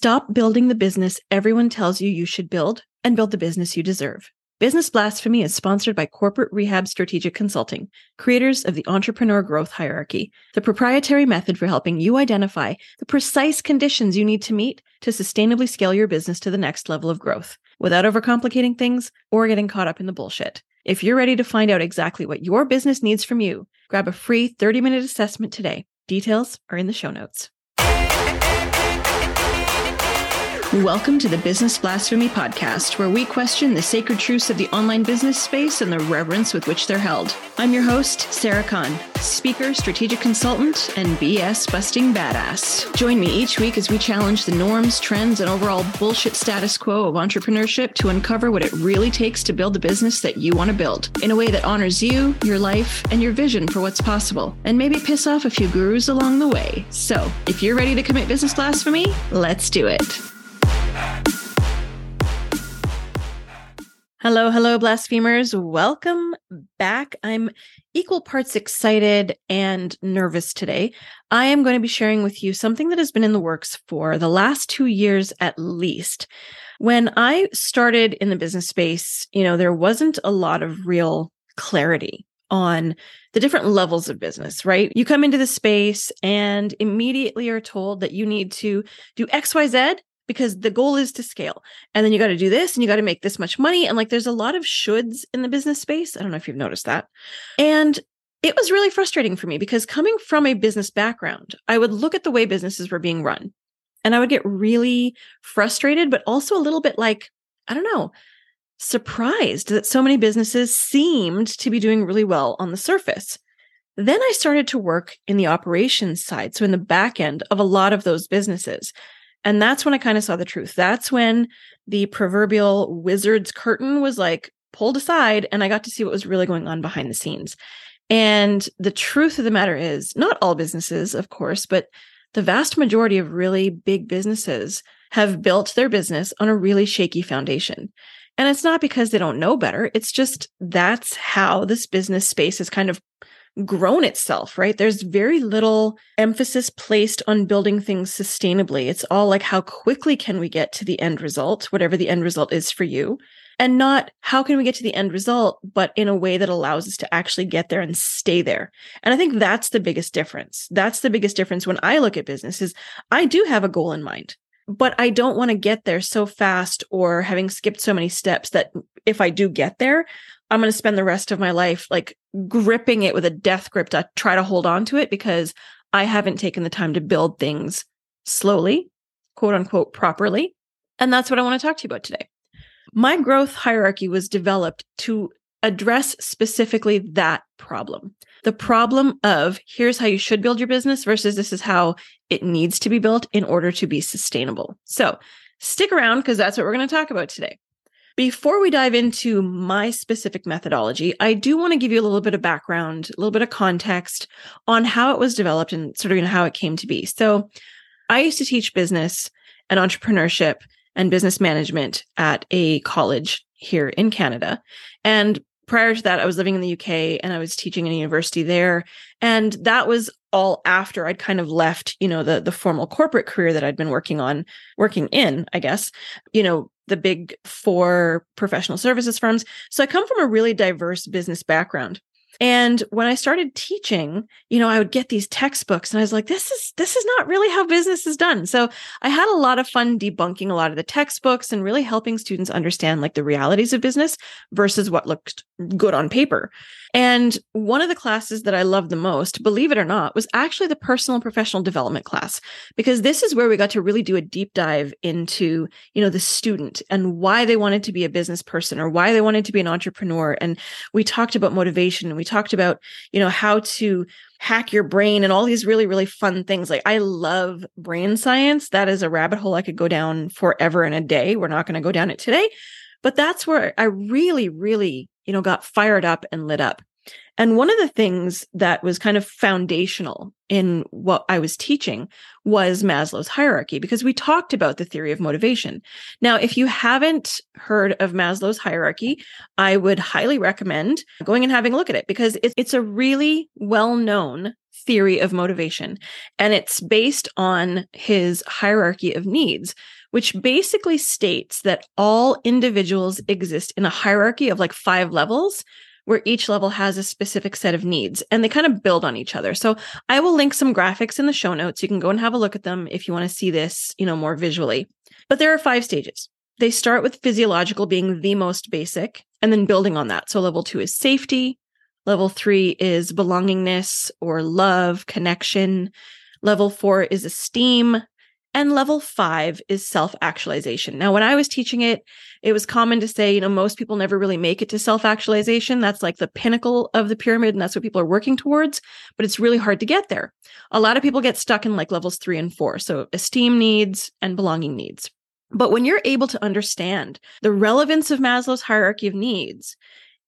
Stop building the business everyone tells you you should build and build the business you deserve. Business Blasphemy is sponsored by Corporate Rehab Strategic Consulting, creators of the Entrepreneur Growth Hierarchy, the proprietary method for helping you identify the precise conditions you need to meet to sustainably scale your business to the next level of growth without overcomplicating things or getting caught up in the bullshit. If you're ready to find out exactly what your business needs from you, grab a free 30 minute assessment today. Details are in the show notes. Welcome to the Business Blasphemy Podcast, where we question the sacred truths of the online business space and the reverence with which they're held. I'm your host, Sarah Kahn, speaker, strategic consultant, and BS busting badass. Join me each week as we challenge the norms, trends, and overall bullshit status quo of entrepreneurship to uncover what it really takes to build the business that you want to build in a way that honors you, your life, and your vision for what's possible, and maybe piss off a few gurus along the way. So, if you're ready to commit business blasphemy, let's do it. Hello, hello, blasphemers. Welcome back. I'm equal parts excited and nervous today. I am going to be sharing with you something that has been in the works for the last two years at least. When I started in the business space, you know, there wasn't a lot of real clarity on the different levels of business, right? You come into the space and immediately are told that you need to do XYZ because the goal is to scale. And then you got to do this and you got to make this much money. And like there's a lot of shoulds in the business space. I don't know if you've noticed that. And it was really frustrating for me because coming from a business background, I would look at the way businesses were being run and I would get really frustrated, but also a little bit like, I don't know, surprised that so many businesses seemed to be doing really well on the surface. Then I started to work in the operations side, so in the back end of a lot of those businesses. And that's when I kind of saw the truth. That's when the proverbial wizard's curtain was like pulled aside and I got to see what was really going on behind the scenes. And the truth of the matter is, not all businesses, of course, but the vast majority of really big businesses have built their business on a really shaky foundation. And it's not because they don't know better. It's just that's how this business space is kind of grown itself, right? There's very little emphasis placed on building things sustainably. It's all like, how quickly can we get to the end result, whatever the end result is for you? And not how can we get to the end result, but in a way that allows us to actually get there and stay there. And I think that's the biggest difference. That's the biggest difference when I look at business is I do have a goal in mind but I don't want to get there so fast or having skipped so many steps that if I do get there, I'm going to spend the rest of my life like gripping it with a death grip to try to hold on to it because I haven't taken the time to build things slowly, quote unquote, properly. And that's what I want to talk to you about today. My growth hierarchy was developed to address specifically that problem the problem of here's how you should build your business versus this is how it needs to be built in order to be sustainable. So stick around because that's what we're going to talk about today. Before we dive into my specific methodology, I do want to give you a little bit of background, a little bit of context on how it was developed and sort of you know, how it came to be. So, I used to teach business and entrepreneurship and business management at a college here in Canada. And prior to that, I was living in the UK and I was teaching in a university there. And that was all after I'd kind of left, you know, the the formal corporate career that I'd been working on, working in, I guess, you know, the big four professional services firms. So I come from a really diverse business background. And when I started teaching, you know, I would get these textbooks and I was like, this is, this is not really how business is done. So I had a lot of fun debunking a lot of the textbooks and really helping students understand like the realities of business versus what looked good on paper. And one of the classes that I loved the most, believe it or not, was actually the personal and professional development class, because this is where we got to really do a deep dive into, you know, the student and why they wanted to be a business person or why they wanted to be an entrepreneur. And we talked about motivation we talked about, you know, how to hack your brain and all these really, really fun things. Like I love brain science. That is a rabbit hole I could go down forever in a day. We're not going to go down it today. But that's where I really, really you know, got fired up and lit up. And one of the things that was kind of foundational in what I was teaching was Maslow's hierarchy, because we talked about the theory of motivation. Now, if you haven't heard of Maslow's hierarchy, I would highly recommend going and having a look at it because it's a really well known theory of motivation. And it's based on his hierarchy of needs, which basically states that all individuals exist in a hierarchy of like five levels where each level has a specific set of needs and they kind of build on each other. So I will link some graphics in the show notes. You can go and have a look at them if you want to see this, you know, more visually. But there are five stages. They start with physiological being the most basic and then building on that. So level 2 is safety, level 3 is belongingness or love, connection. Level 4 is esteem, and level five is self actualization. Now, when I was teaching it, it was common to say, you know, most people never really make it to self actualization. That's like the pinnacle of the pyramid, and that's what people are working towards, but it's really hard to get there. A lot of people get stuck in like levels three and four. So, esteem needs and belonging needs. But when you're able to understand the relevance of Maslow's hierarchy of needs,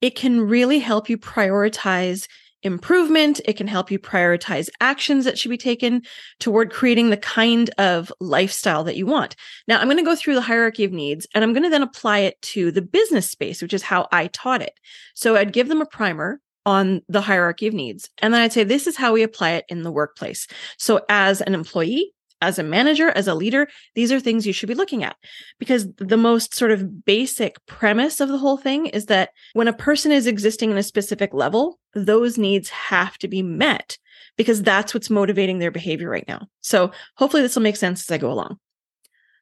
it can really help you prioritize improvement. It can help you prioritize actions that should be taken toward creating the kind of lifestyle that you want. Now, I'm going to go through the hierarchy of needs and I'm going to then apply it to the business space, which is how I taught it. So I'd give them a primer on the hierarchy of needs. And then I'd say, this is how we apply it in the workplace. So as an employee, as a manager, as a leader, these are things you should be looking at. Because the most sort of basic premise of the whole thing is that when a person is existing in a specific level, those needs have to be met because that's what's motivating their behavior right now. So hopefully this will make sense as I go along.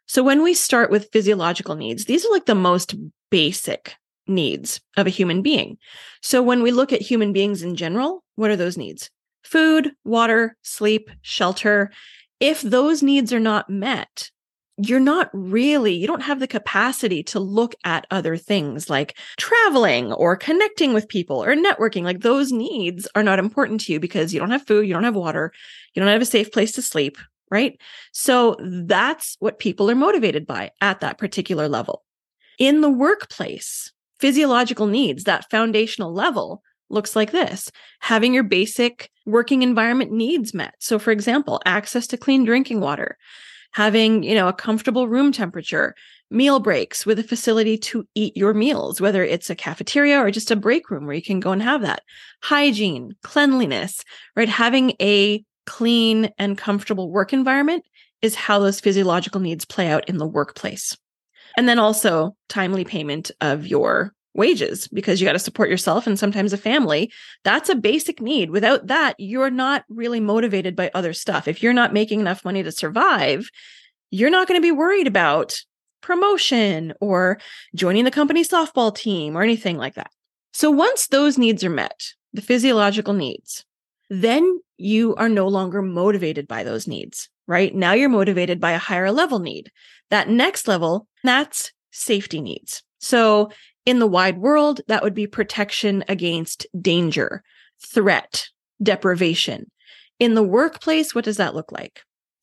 So when we start with physiological needs, these are like the most basic needs of a human being. So when we look at human beings in general, what are those needs? Food, water, sleep, shelter, if those needs are not met, you're not really, you don't have the capacity to look at other things like traveling or connecting with people or networking. Like those needs are not important to you because you don't have food, you don't have water, you don't have a safe place to sleep, right? So that's what people are motivated by at that particular level. In the workplace, physiological needs, that foundational level, looks like this having your basic working environment needs met. So, for example, access to clean drinking water, having, you know, a comfortable room temperature, meal breaks with a facility to eat your meals, whether it's a cafeteria or just a break room where you can go and have that, hygiene, cleanliness, right? Having a clean and comfortable work environment is how those physiological needs play out in the workplace. And then also timely payment of your wages because you got to support yourself and sometimes a family. That's a basic need. Without that, you're not really motivated by other stuff. If you're not making enough money to survive, you're not going to be worried about promotion or joining the company softball team or anything like that. So once those needs are met, the physiological needs, then you are no longer motivated by those needs, right? Now you're motivated by a higher level need. That next level, that's safety needs. So in the wide world, that would be protection against danger, threat, deprivation. In the workplace, what does that look like?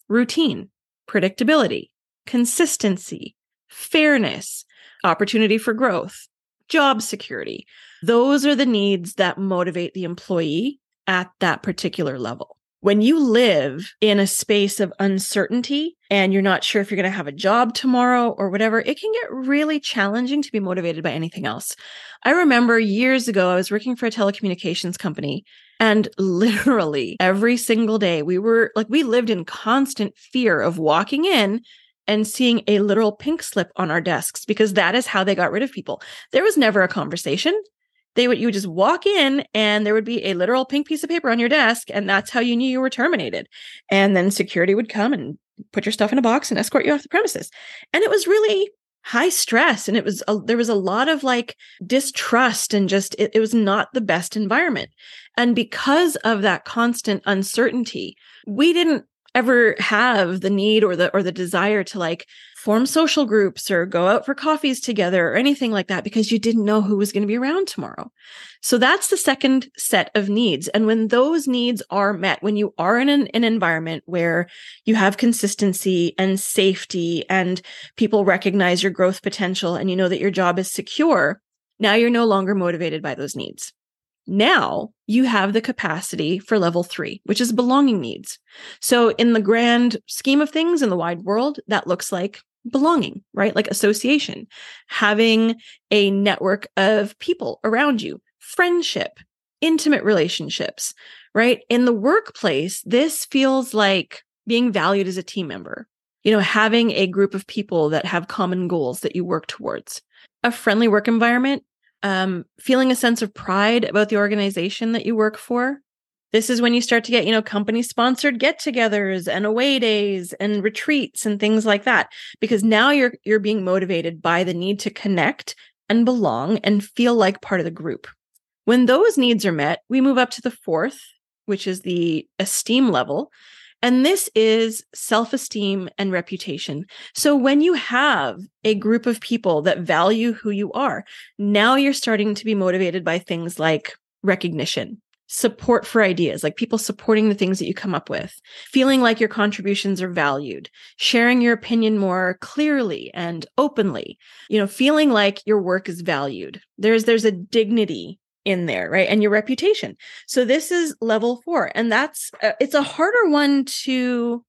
Routine, predictability, consistency, fairness, opportunity for growth, job security. Those are the needs that motivate the employee at that particular level when you live in a space of uncertainty and you're not sure if you're going to have a job tomorrow or whatever, it can get really challenging to be motivated by anything else. I remember years ago, I was working for a telecommunications company and literally every single day we were like, we lived in constant fear of walking in and seeing a literal pink slip on our desks because that is how they got rid of people. There was never a conversation they would you would just walk in and there would be a literal pink piece of paper on your desk and that's how you knew you were terminated. And then security would come and put your stuff in a box and escort you off the premises. And it was really high stress and it was a, there was a lot of like distrust and just it, it was not the best environment. And because of that constant uncertainty we didn't ever have the need or the or the desire to like form social groups or go out for coffees together or anything like that because you didn't know who was going to be around tomorrow. So that's the second set of needs. And when those needs are met, when you are in an, an environment where you have consistency and safety and people recognize your growth potential and you know that your job is secure, now you're no longer motivated by those needs. Now you have the capacity for level three, which is belonging needs. So, in the grand scheme of things in the wide world, that looks like belonging, right? Like association, having a network of people around you, friendship, intimate relationships, right? In the workplace, this feels like being valued as a team member, you know, having a group of people that have common goals that you work towards, a friendly work environment, um, feeling a sense of pride about the organization that you work for. This is when you start to get, you know, company sponsored get-togethers and away days and retreats and things like that because now you're you're being motivated by the need to connect and belong and feel like part of the group. When those needs are met, we move up to the fourth, which is the esteem level. And this is self esteem and reputation. So when you have a group of people that value who you are, now you're starting to be motivated by things like recognition, support for ideas, like people supporting the things that you come up with, feeling like your contributions are valued, sharing your opinion more clearly and openly, you know, feeling like your work is valued. There's there's a dignity in there, right? And your reputation. So this is level 4 and that's uh, it's a harder one to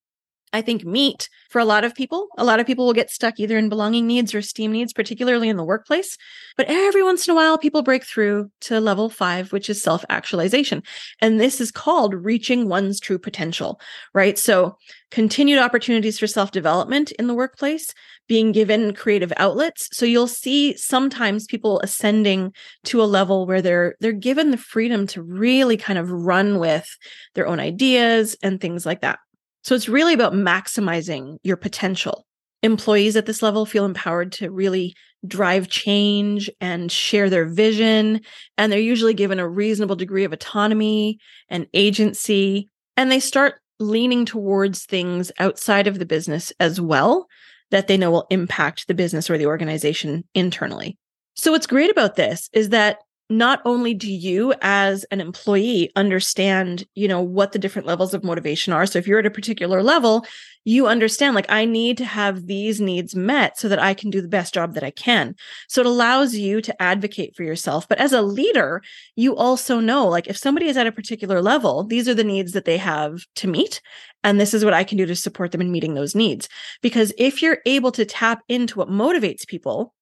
I think meet for a lot of people. A lot of people will get stuck either in belonging needs or esteem needs, particularly in the workplace. But every once in a while, people break through to level five, which is self actualization. And this is called reaching one's true potential, right? So continued opportunities for self development in the workplace, being given creative outlets. So you'll see sometimes people ascending to a level where they're they're given the freedom to really kind of run with their own ideas and things like that. So it's really about maximizing your potential. Employees at this level feel empowered to really drive change and share their vision. And they're usually given a reasonable degree of autonomy and agency. And they start leaning towards things outside of the business as well that they know will impact the business or the organization internally. So, what's great about this is that not only do you as an employee understand you know what the different levels of motivation are so if you're at a particular level you understand like i need to have these needs met so that i can do the best job that i can. So it allows you to advocate for yourself but as a leader you also know like if somebody is at a particular level these are the needs that they have to meet and this is what i can do to support them in meeting those needs. Because if you're able to tap into what motivates people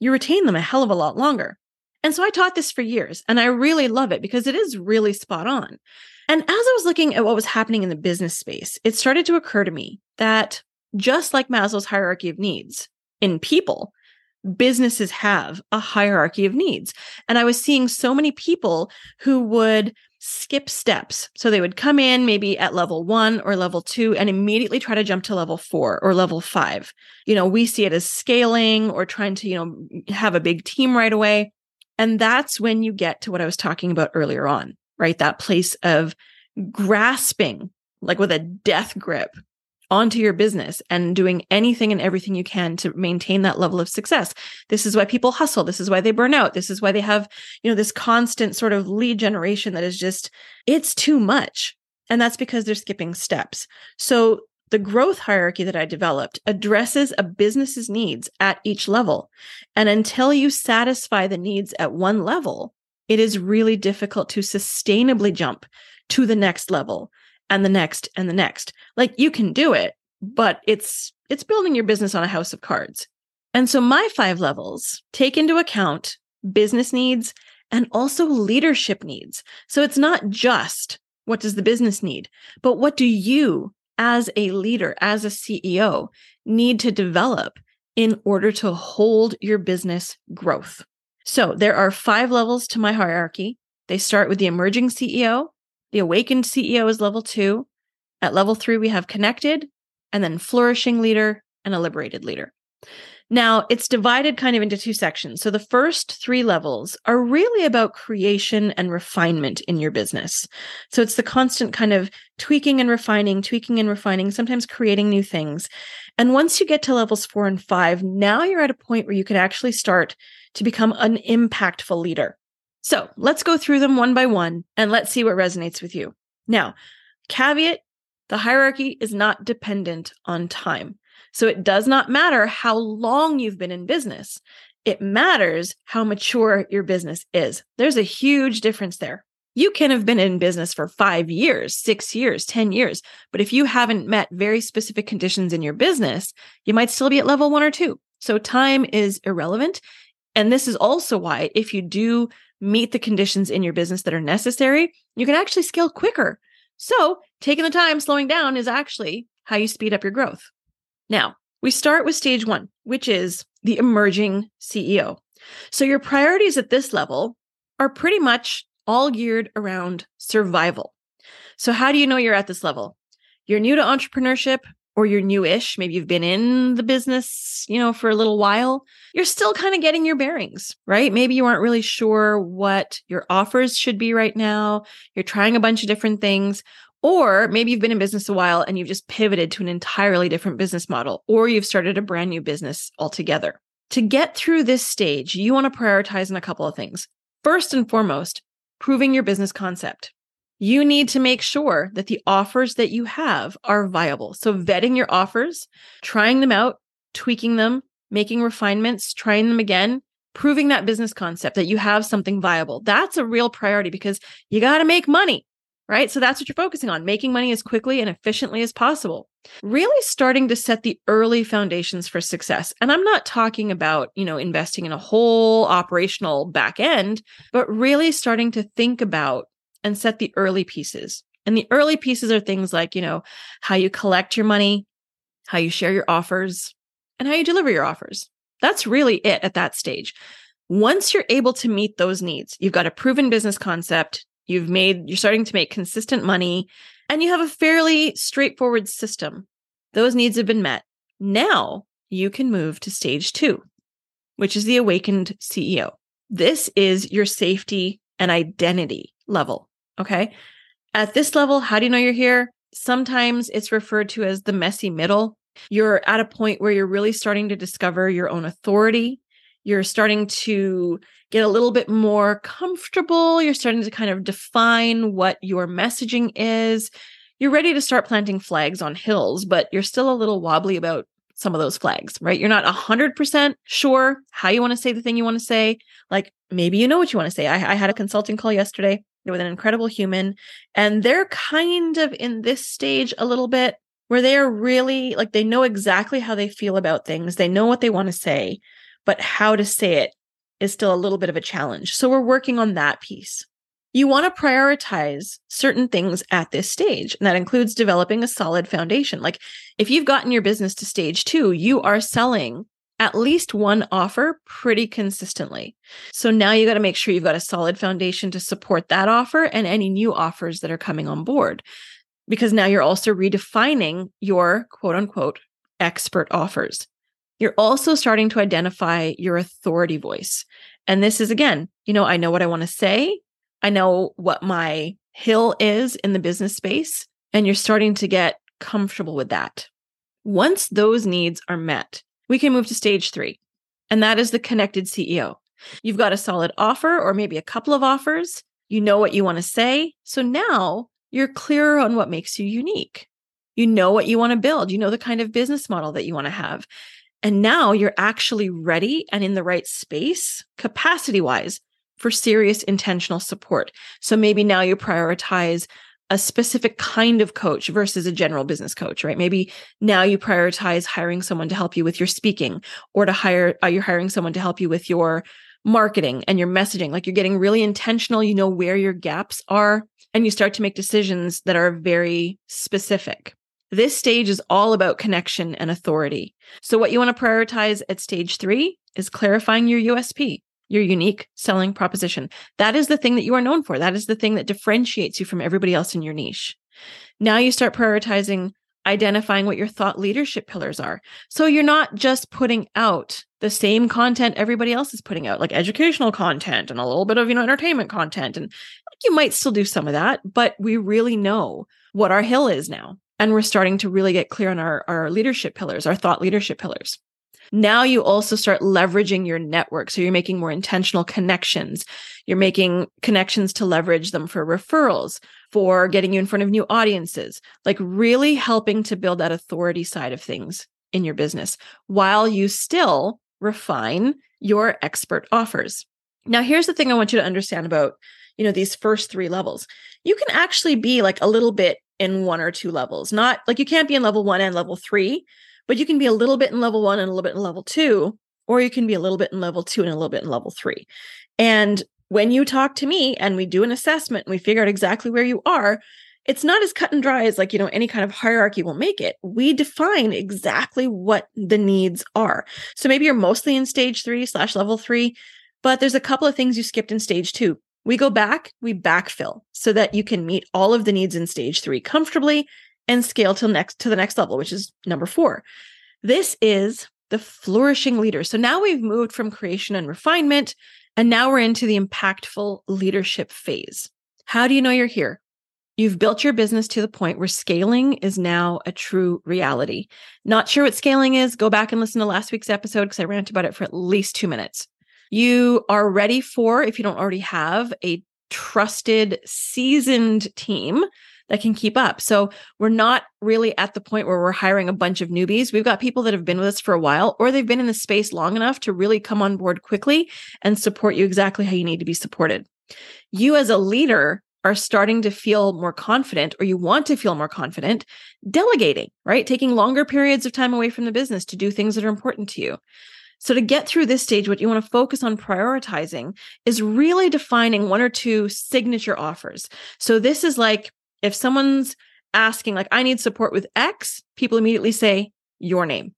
you retain them a hell of a lot longer and so I taught this for years and I really love it because it is really spot on. And as I was looking at what was happening in the business space, it started to occur to me that just like Maslow's hierarchy of needs in people, businesses have a hierarchy of needs. And I was seeing so many people who would skip steps. So they would come in maybe at level one or level two and immediately try to jump to level four or level five. You know, we see it as scaling or trying to, you know, have a big team right away. And that's when you get to what I was talking about earlier on, right? That place of grasping, like with a death grip, onto your business and doing anything and everything you can to maintain that level of success. This is why people hustle. This is why they burn out. This is why they have, you know, this constant sort of lead generation that is just, it's too much. And that's because they're skipping steps. So the growth hierarchy that I developed addresses a business's needs at each level. And until you satisfy the needs at one level, it is really difficult to sustainably jump to the next level and the next and the next. Like you can do it, but it's it's building your business on a house of cards. And so my five levels take into account business needs and also leadership needs. So it's not just what does the business need, but what do you as a leader, as a CEO, need to develop in order to hold your business growth. So there are five levels to my hierarchy. They start with the emerging CEO. The awakened CEO is level two. At level three, we have connected, and then flourishing leader and a liberated leader. Now, it's divided kind of into two sections. So the first three levels are really about creation and refinement in your business. So it's the constant kind of tweaking and refining, tweaking and refining, sometimes creating new things. And once you get to levels four and five, now you're at a point where you can actually start to become an impactful leader. So let's go through them one by one and let's see what resonates with you. Now, caveat the hierarchy is not dependent on time. So it does not matter how long you've been in business. It matters how mature your business is. There's a huge difference there. You can have been in business for five years, six years, 10 years, but if you haven't met very specific conditions in your business, you might still be at level one or two. So time is irrelevant. And this is also why, if you do meet the conditions in your business that are necessary, you can actually scale quicker. So, taking the time, slowing down is actually how you speed up your growth. Now, we start with stage one, which is the emerging CEO. So, your priorities at this level are pretty much all geared around survival. So, how do you know you're at this level? You're new to entrepreneurship, or you're newish, maybe you've been in the business, you know, for a little while, you're still kind of getting your bearings, right? Maybe you aren't really sure what your offers should be right now. You're trying a bunch of different things. Or maybe you've been in business a while and you've just pivoted to an entirely different business model, or you've started a brand new business altogether. To get through this stage, you want to prioritize in a couple of things. First and foremost, proving your business concept you need to make sure that the offers that you have are viable. So, vetting your offers, trying them out, tweaking them, making refinements, trying them again, proving that business concept that you have something viable. That's a real priority because you got to make money, right? So, that's what you're focusing on making money as quickly and efficiently as possible. Really starting to set the early foundations for success. And I'm not talking about, you know, investing in a whole operational back end, but really starting to think about and set the early pieces. And the early pieces are things like, you know, how you collect your money, how you share your offers, and how you deliver your offers. That's really it at that stage. Once you're able to meet those needs, you've got a proven business concept, you've made, you're starting to make consistent money, and you have a fairly straightforward system. Those needs have been met. Now you can move to stage two, which is the awakened CEO. This is your safety and identity level. Okay. At this level, how do you know you're here? Sometimes it's referred to as the messy middle. You're at a point where you're really starting to discover your own authority. You're starting to get a little bit more comfortable. You're starting to kind of define what your messaging is. You're ready to start planting flags on hills, but you're still a little wobbly about some of those flags, right? You're not 100% sure how you want to say the thing you want to say. Like maybe you know what you want to say. I, I had a consulting call yesterday with an incredible human. And they're kind of in this stage a little bit where they are really like they know exactly how they feel about things. They know what they want to say, but how to say it is still a little bit of a challenge. So we're working on that piece. You want to prioritize certain things at this stage, and that includes developing a solid foundation. Like if you've gotten your business to stage two, you are selling at least one offer pretty consistently. So now you got to make sure you've got a solid foundation to support that offer and any new offers that are coming on board. Because now you're also redefining your quote unquote expert offers. You're also starting to identify your authority voice. And this is again, you know, I know what I want to say. I know what my hill is in the business space. And you're starting to get comfortable with that. Once those needs are met, we can move to stage three, and that is the connected CEO. You've got a solid offer or maybe a couple of offers. You know what you want to say. So now you're clearer on what makes you unique. You know what you want to build. You know the kind of business model that you want to have. And now you're actually ready and in the right space, capacity wise, for serious intentional support. So maybe now you prioritize a specific kind of coach versus a general business coach, right? Maybe now you prioritize hiring someone to help you with your speaking or to hire, uh, you're hiring someone to help you with your marketing and your messaging. Like you're getting really intentional. You know where your gaps are and you start to make decisions that are very specific. This stage is all about connection and authority. So, what you want to prioritize at stage three is clarifying your USP your unique selling proposition. That is the thing that you are known for. That is the thing that differentiates you from everybody else in your niche. Now you start prioritizing identifying what your thought leadership pillars are. So you're not just putting out the same content everybody else is putting out, like educational content and a little bit of, you know, entertainment content. And you might still do some of that, but we really know what our hill is now. And we're starting to really get clear on our, our leadership pillars, our thought leadership pillars. Now you also start leveraging your network. So you're making more intentional connections. You're making connections to leverage them for referrals, for getting you in front of new audiences, like really helping to build that authority side of things in your business while you still refine your expert offers. Now, here's the thing I want you to understand about, you know, these first three levels. You can actually be like a little bit in one or two levels, not like you can't be in level one and level three, but you can be a little bit in level one and a little bit in level two, or you can be a little bit in level two and a little bit in level three. And when you talk to me and we do an assessment and we figure out exactly where you are, it's not as cut and dry as like, you know, any kind of hierarchy will make it. We define exactly what the needs are. So maybe you're mostly in stage three slash level three, but there's a couple of things you skipped in stage two. We go back, we backfill so that you can meet all of the needs in stage three comfortably and scale till next to the next level, which is number four. This is the flourishing leader. So now we've moved from creation and refinement, and now we're into the impactful leadership phase. How do you know you're here? You've built your business to the point where scaling is now a true reality. Not sure what scaling is? Go back and listen to last week's episode because I ranted about it for at least two minutes. You are ready for, if you don't already have, a trusted, seasoned team that can keep up. So we're not really at the point where we're hiring a bunch of newbies. We've got people that have been with us for a while or they've been in the space long enough to really come on board quickly and support you exactly how you need to be supported. You as a leader are starting to feel more confident or you want to feel more confident delegating, right? Taking longer periods of time away from the business to do things that are important to you. So, to get through this stage, what you want to focus on prioritizing is really defining one or two signature offers. So, this is like if someone's asking, like, I need support with X, people immediately say your name.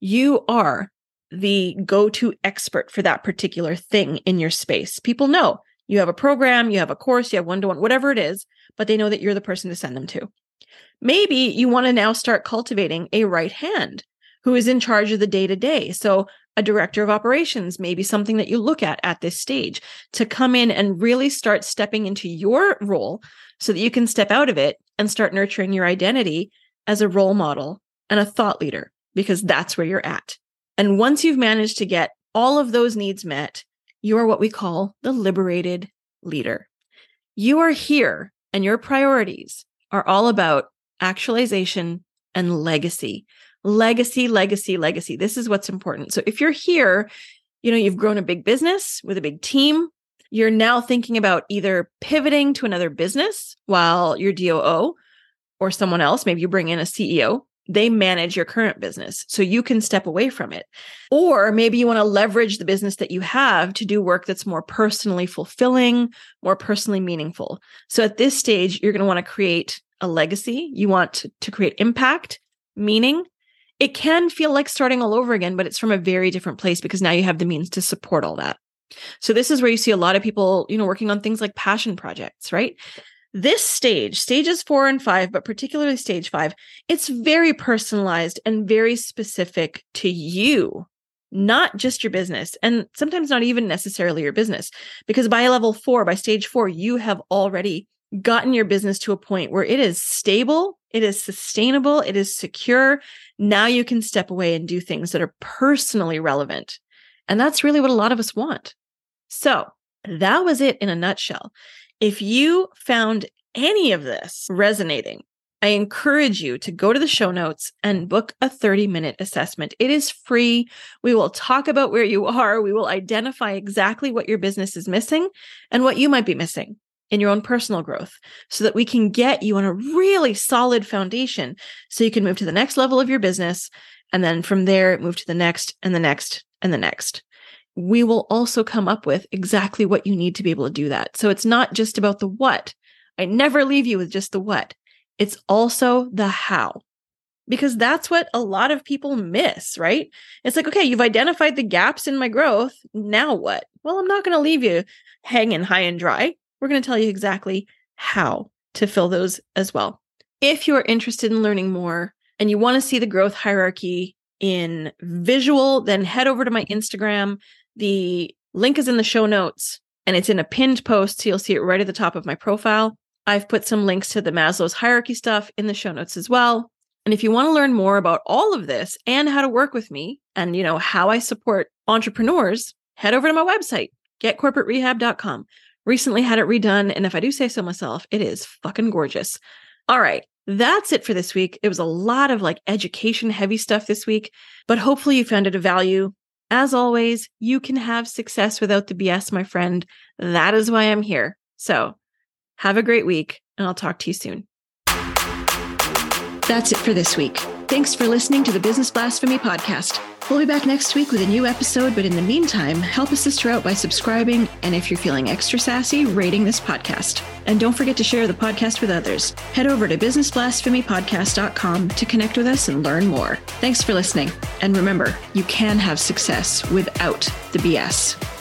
You are the go to expert for that particular thing in your space. People know you have a program, you have a course, you have one to one, whatever it is, but they know that you're the person to send them to. Maybe you want to now start cultivating a right hand who is in charge of the day to day. So, a director of operations may be something that you look at at this stage to come in and really start stepping into your role so that you can step out of it and start nurturing your identity as a role model and a thought leader, because that's where you're at. And once you've managed to get all of those needs met, you are what we call the liberated leader. You are here and your priorities are all about actualization and legacy. Legacy, legacy, legacy. This is what's important. So if you're here, you know, you've grown a big business with a big team. You're now thinking about either pivoting to another business while you're DOO or someone else, maybe you bring in a CEO they manage your current business. So you can step away from it. Or maybe you want to leverage the business that you have to do work that's more personally fulfilling, more personally meaningful. So at this stage, you're going to want to create a legacy. You want to create impact, meaning. It can feel like starting all over again, but it's from a very different place because now you have the means to support all that. So this is where you see a lot of people, you know, working on things like passion projects, right? This stage, stages four and five, but particularly stage five, it's very personalized and very specific to you, not just your business, and sometimes not even necessarily your business. Because by level four, by stage four, you have already gotten your business to a point where it is stable, it is sustainable, it is secure. Now you can step away and do things that are personally relevant. And that's really what a lot of us want. So that was it in a nutshell. If you found any of this resonating, I encourage you to go to the show notes and book a 30 minute assessment. It is free. We will talk about where you are. We will identify exactly what your business is missing and what you might be missing in your own personal growth so that we can get you on a really solid foundation so you can move to the next level of your business. And then from there, move to the next and the next and the next we will also come up with exactly what you need to be able to do that. So it's not just about the what. I never leave you with just the what. It's also the how. Because that's what a lot of people miss, right? It's like, okay, you've identified the gaps in my growth. Now what? Well, I'm not going to leave you hanging high and dry. We're going to tell you exactly how to fill those as well. If you're interested in learning more and you want to see the growth hierarchy in visual, then head over to my Instagram. The link is in the show notes and it's in a pinned post. So you'll see it right at the top of my profile. I've put some links to the Maslow's hierarchy stuff in the show notes as well. And if you want to learn more about all of this and how to work with me and you know how I support entrepreneurs, head over to my website, getcorporaterehab.com. Recently had it redone and if I do say so myself, it is fucking gorgeous. All right, that's it for this week. It was a lot of like education heavy stuff this week, but hopefully you found it of value. As always, you can have success without the BS, my friend. That is why I'm here. So have a great week, and I'll talk to you soon. That's it for this week. Thanks for listening to the Business Blasphemy Podcast. We'll be back next week with a new episode, but in the meantime, help a sister out by subscribing and if you're feeling extra sassy, rating this podcast. And don't forget to share the podcast with others. Head over to businessblasphemypodcast.com to connect with us and learn more. Thanks for listening. And remember, you can have success without the BS.